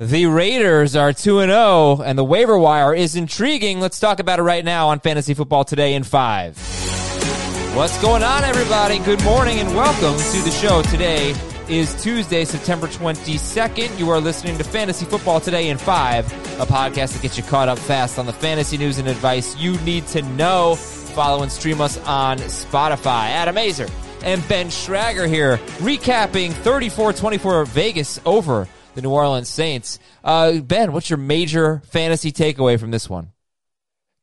The Raiders are 2 0, and the waiver wire is intriguing. Let's talk about it right now on Fantasy Football Today in 5. What's going on, everybody? Good morning and welcome to the show. Today is Tuesday, September 22nd. You are listening to Fantasy Football Today in 5, a podcast that gets you caught up fast on the fantasy news and advice you need to know. Follow and stream us on Spotify. Adam Aizer and Ben Schrager here, recapping 34 24 Vegas over the New Orleans Saints. Uh, ben, what's your major fantasy takeaway from this one?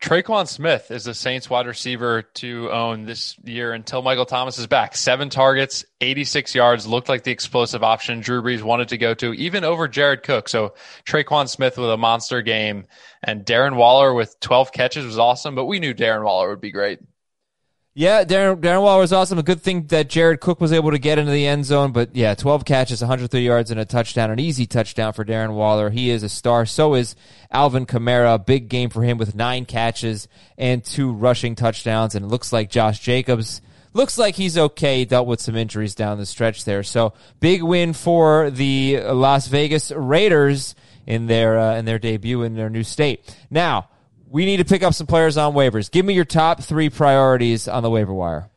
Tre'Quan Smith is the Saints wide receiver to own this year until Michael Thomas is back. Seven targets, 86 yards, looked like the explosive option Drew Brees wanted to go to, even over Jared Cook. So Tre'Quan Smith with a monster game and Darren Waller with 12 catches was awesome, but we knew Darren Waller would be great. Yeah, Darren, Darren Waller was awesome. A good thing that Jared Cook was able to get into the end zone. But yeah, 12 catches, 130 yards, and a touchdown. An easy touchdown for Darren Waller. He is a star. So is Alvin Kamara. Big game for him with nine catches and two rushing touchdowns. And it looks like Josh Jacobs looks like he's okay. Dealt with some injuries down the stretch there. So big win for the Las Vegas Raiders in their uh, in their debut in their new state. Now we need to pick up some players on waivers. Give me your top three priorities on the waiver wire.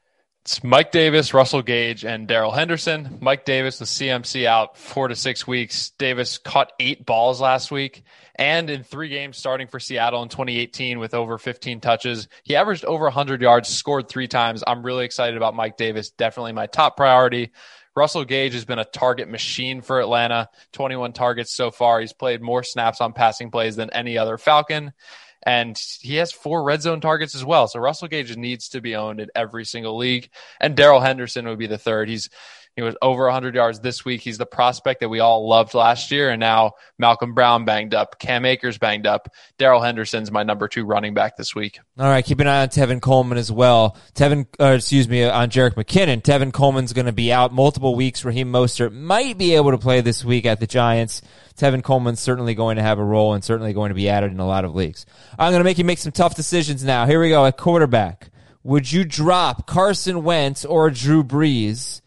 It's Mike Davis, Russell Gage, and Darrell Henderson. Mike Davis with CMC out four to six weeks. Davis caught eight balls last week and in three games starting for Seattle in 2018 with over 15 touches. He averaged over 100 yards, scored three times. I'm really excited about Mike Davis. Definitely my top priority. Russell Gage has been a target machine for Atlanta. 21 targets so far. He's played more snaps on passing plays than any other Falcon and he has four red zone targets as well. So Russell Gage needs to be owned in every single league, and Darrell Henderson would be the third. He's he was over 100 yards this week. He's the prospect that we all loved last year, and now Malcolm Brown banged up, Cam Akers banged up. Darrell Henderson's my number two running back this week. All right, keep an eye on Tevin Coleman as well. Tevin, uh, excuse me, on Jerick McKinnon. Tevin Coleman's going to be out multiple weeks. Raheem Mostert might be able to play this week at the Giants. Tevin Coleman's certainly going to have a role and certainly going to be added in a lot of leagues. I'm going to make you make some tough decisions now. Here we go at quarterback. Would you drop Carson Wentz or Drew Brees?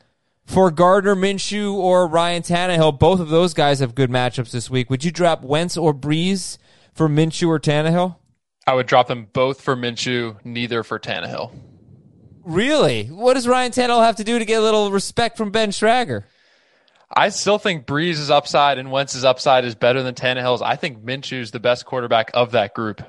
for Gardner Minshew or Ryan Tannehill. Both of those guys have good matchups this week. Would you drop Wentz or Brees for Minshew or Tannehill? I would drop them both for Minshew, neither for Tannehill. Really? What does Ryan Tannehill have to do to get a little respect from Ben Schrager? I still think Brees' upside and Wentz's upside is better than Tannehill's. I think Minshew's the best quarterback of that group.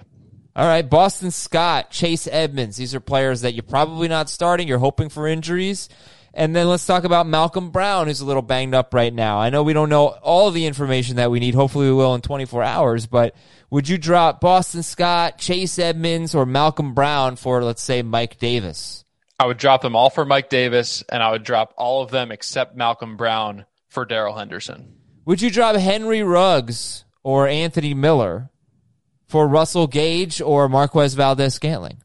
All right, Boston Scott, Chase Edmonds. These are players that you're probably not starting. You're hoping for injuries. And then let's talk about Malcolm Brown, who's a little banged up right now. I know we don't know all the information that we need. Hopefully, we will in 24 hours. But would you drop Boston Scott, Chase Edmonds, or Malcolm Brown for, let's say, Mike Davis? I would drop them all for Mike Davis, and I would drop all of them except Malcolm Brown for Darrell Henderson. Would you drop Henry Ruggs or Anthony Miller for Russell Gage or Marquez Valdes-Scantling?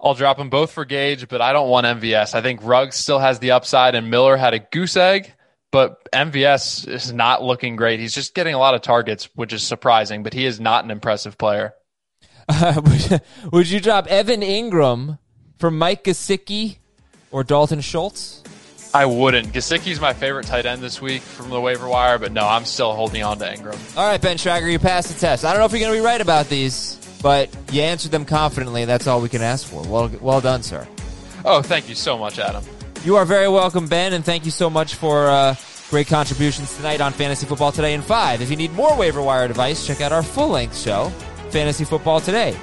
I'll drop them both for Gage, but I don't want MVS. I think Ruggs still has the upside, and Miller had a goose egg, but MVS is not looking great. He's just getting a lot of targets, which is surprising, but he is not an impressive player. Uh, would you drop Evan Engram for Mike Gesicki or Dalton Schultz? I wouldn't. Gesicki's my favorite tight end this week from the waiver wire, but no, I'm still holding on to Engram. All right, Ben Schrager, you passed the test. I don't know if you're going to be right about these but you answered them confidently. That's all we can ask for. Well, well done, sir. Oh, thank you so much, Adam. You are very welcome, Ben, and thank you so much for uh, great contributions tonight on Fantasy Football Today in 5. If you need more waiver wire advice, check out our full length show, Fantasy Football Today.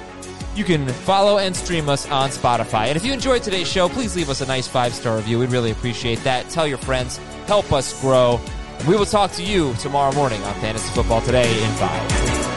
You can follow and stream us on Spotify. And if you enjoyed today's show, please leave us a nice five star review. We'd really appreciate that. Tell your friends, help us grow. And we will talk to you tomorrow morning on Fantasy Football Today in 5.